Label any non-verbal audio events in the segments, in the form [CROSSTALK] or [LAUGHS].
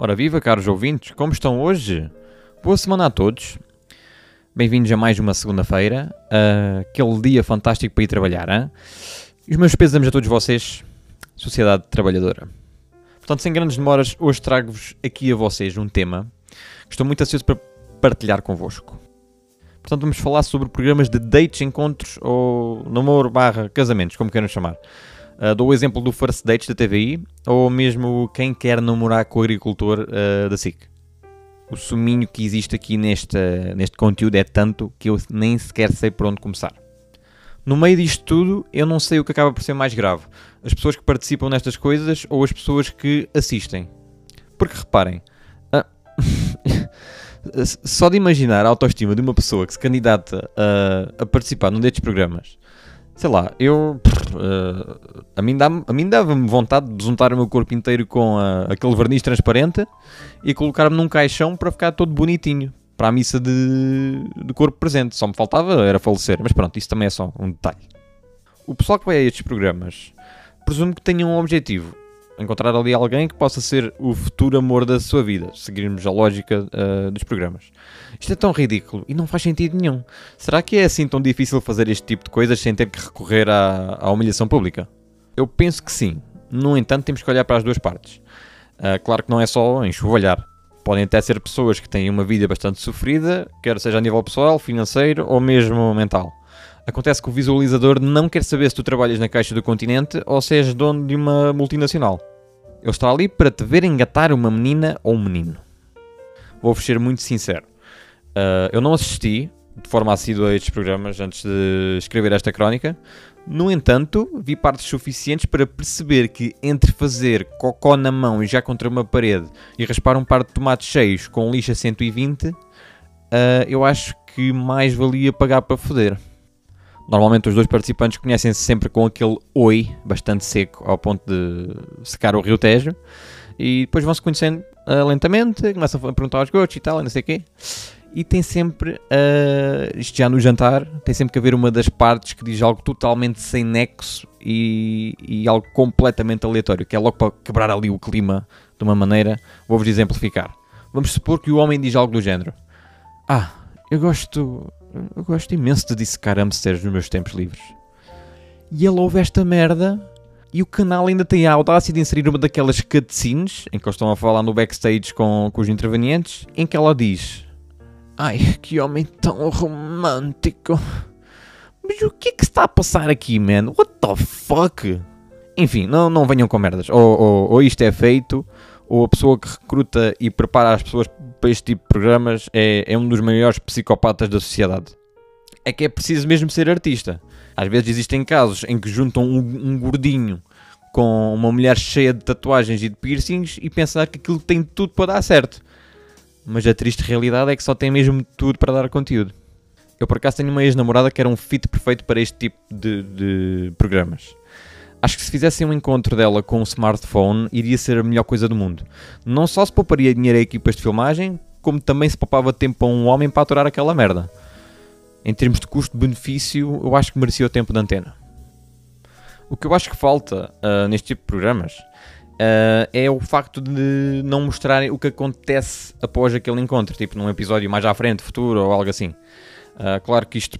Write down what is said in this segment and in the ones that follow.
Ora viva, caros ouvintes, como estão hoje? Boa semana a todos. Bem-vindos a mais uma segunda-feira, uh, aquele dia fantástico para ir trabalhar. Hein? E os meus pésamos a todos vocês, Sociedade Trabalhadora. Portanto, sem grandes demoras, hoje trago-vos aqui a vocês um tema que estou muito ansioso para partilhar convosco. Portanto, vamos falar sobre programas de dates, encontros ou namoro barra casamentos, como queiram chamar. Uh, dou o exemplo do First Dates da TVI ou mesmo quem quer namorar com o agricultor uh, da SIC. O suminho que existe aqui neste, neste conteúdo é tanto que eu nem sequer sei por onde começar. No meio disto tudo, eu não sei o que acaba por ser mais grave: as pessoas que participam nestas coisas ou as pessoas que assistem. Porque reparem, [LAUGHS] uh, só de imaginar a autoestima de uma pessoa que se candidata a, a participar num destes programas sei lá, eu. Uh, a mim dava-me dava vontade de juntar o meu corpo inteiro com uh, aquele verniz transparente e colocar-me num caixão para ficar todo bonitinho. Para a missa de, de corpo presente. Só me faltava era falecer. Mas pronto, isso também é só um detalhe. O pessoal que vai a estes programas presumo que tenha um objetivo encontrar ali alguém que possa ser o futuro amor da sua vida, seguirmos a lógica uh, dos programas. Isto é tão ridículo e não faz sentido nenhum. Será que é assim tão difícil fazer este tipo de coisas sem ter que recorrer à, à humilhação pública? Eu penso que sim. No entanto, temos que olhar para as duas partes. Uh, claro que não é só enxovalhar. Podem até ser pessoas que têm uma vida bastante sofrida, quer seja a nível pessoal, financeiro ou mesmo mental. Acontece que o visualizador não quer saber se tu trabalhas na Caixa do Continente ou se és dono de uma multinacional. Ele está ali para te ver engatar uma menina ou um menino. Vou-vos ser muito sincero. Uh, eu não assisti de forma assídua a estes programas antes de escrever esta crónica. No entanto, vi partes suficientes para perceber que entre fazer cocó na mão e já contra uma parede e raspar um par de tomates cheios com lixa 120, uh, eu acho que mais valia pagar para foder. Normalmente os dois participantes conhecem-se sempre com aquele oi bastante seco ao ponto de secar o rio Tejo e depois vão-se conhecendo uh, lentamente, começam a perguntar aos gostos e tal, não sei o quê. E tem sempre, uh, isto já no jantar, tem sempre que haver uma das partes que diz algo totalmente sem nexo e, e algo completamente aleatório, que é logo para quebrar ali o clima de uma maneira. Vou-vos exemplificar. Vamos supor que o homem diz algo do género: Ah, eu gosto eu gosto imenso de dissecar hamsters nos meus tempos livres. E ele ouve esta merda e o canal ainda tem a audácia de inserir uma daquelas cutscenes em que eles estão a falar no backstage com, com os intervenientes, em que ela diz: Ai, que homem tão romântico. Mas o que é que está a passar aqui, man? What the fuck? Enfim, não, não venham com merdas. Ou, ou, ou isto é feito, ou a pessoa que recruta e prepara as pessoas para este tipo de programas é, é um dos maiores psicopatas da sociedade. É que é preciso mesmo ser artista. Às vezes existem casos em que juntam um, um gordinho com uma mulher cheia de tatuagens e de piercings e pensar que aquilo tem tudo para dar certo. Mas a triste realidade é que só tem mesmo tudo para dar conteúdo. Eu por acaso tenho uma ex-namorada que era um fit perfeito para este tipo de, de programas. Acho que se fizessem um encontro dela com um smartphone, iria ser a melhor coisa do mundo. Não só se pouparia dinheiro a equipas de filmagem, como também se poupava tempo a um homem para aturar aquela merda. Em termos de custo-benefício, eu acho que merecia o tempo de antena. O que eu acho que falta uh, neste tipo de programas uh, é o facto de não mostrarem o que acontece após aquele encontro, tipo num episódio mais à frente, futuro ou algo assim. Uh, claro que isto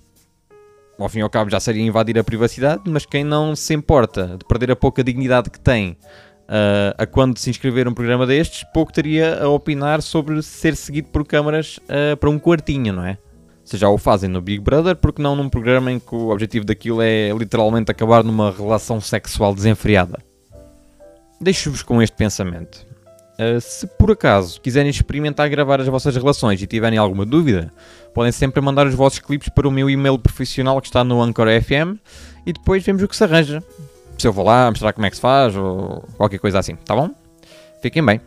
ao fim e ao cabo já seria invadir a privacidade, mas quem não se importa de perder a pouca dignidade que tem uh, a quando se inscrever um programa destes, pouco teria a opinar sobre ser seguido por câmaras uh, para um quartinho, não é? Se já o fazem no Big Brother, porque não num programa em que o objetivo daquilo é literalmente acabar numa relação sexual desenfreada? Deixo-vos com este pensamento. Uh, se por acaso quiserem experimentar gravar as vossas relações e tiverem alguma dúvida, podem sempre mandar os vossos clipes para o meu e-mail profissional que está no Anchor FM e depois vemos o que se arranja. Se eu vou lá mostrar como é que se faz ou qualquer coisa assim, tá bom? Fiquem bem.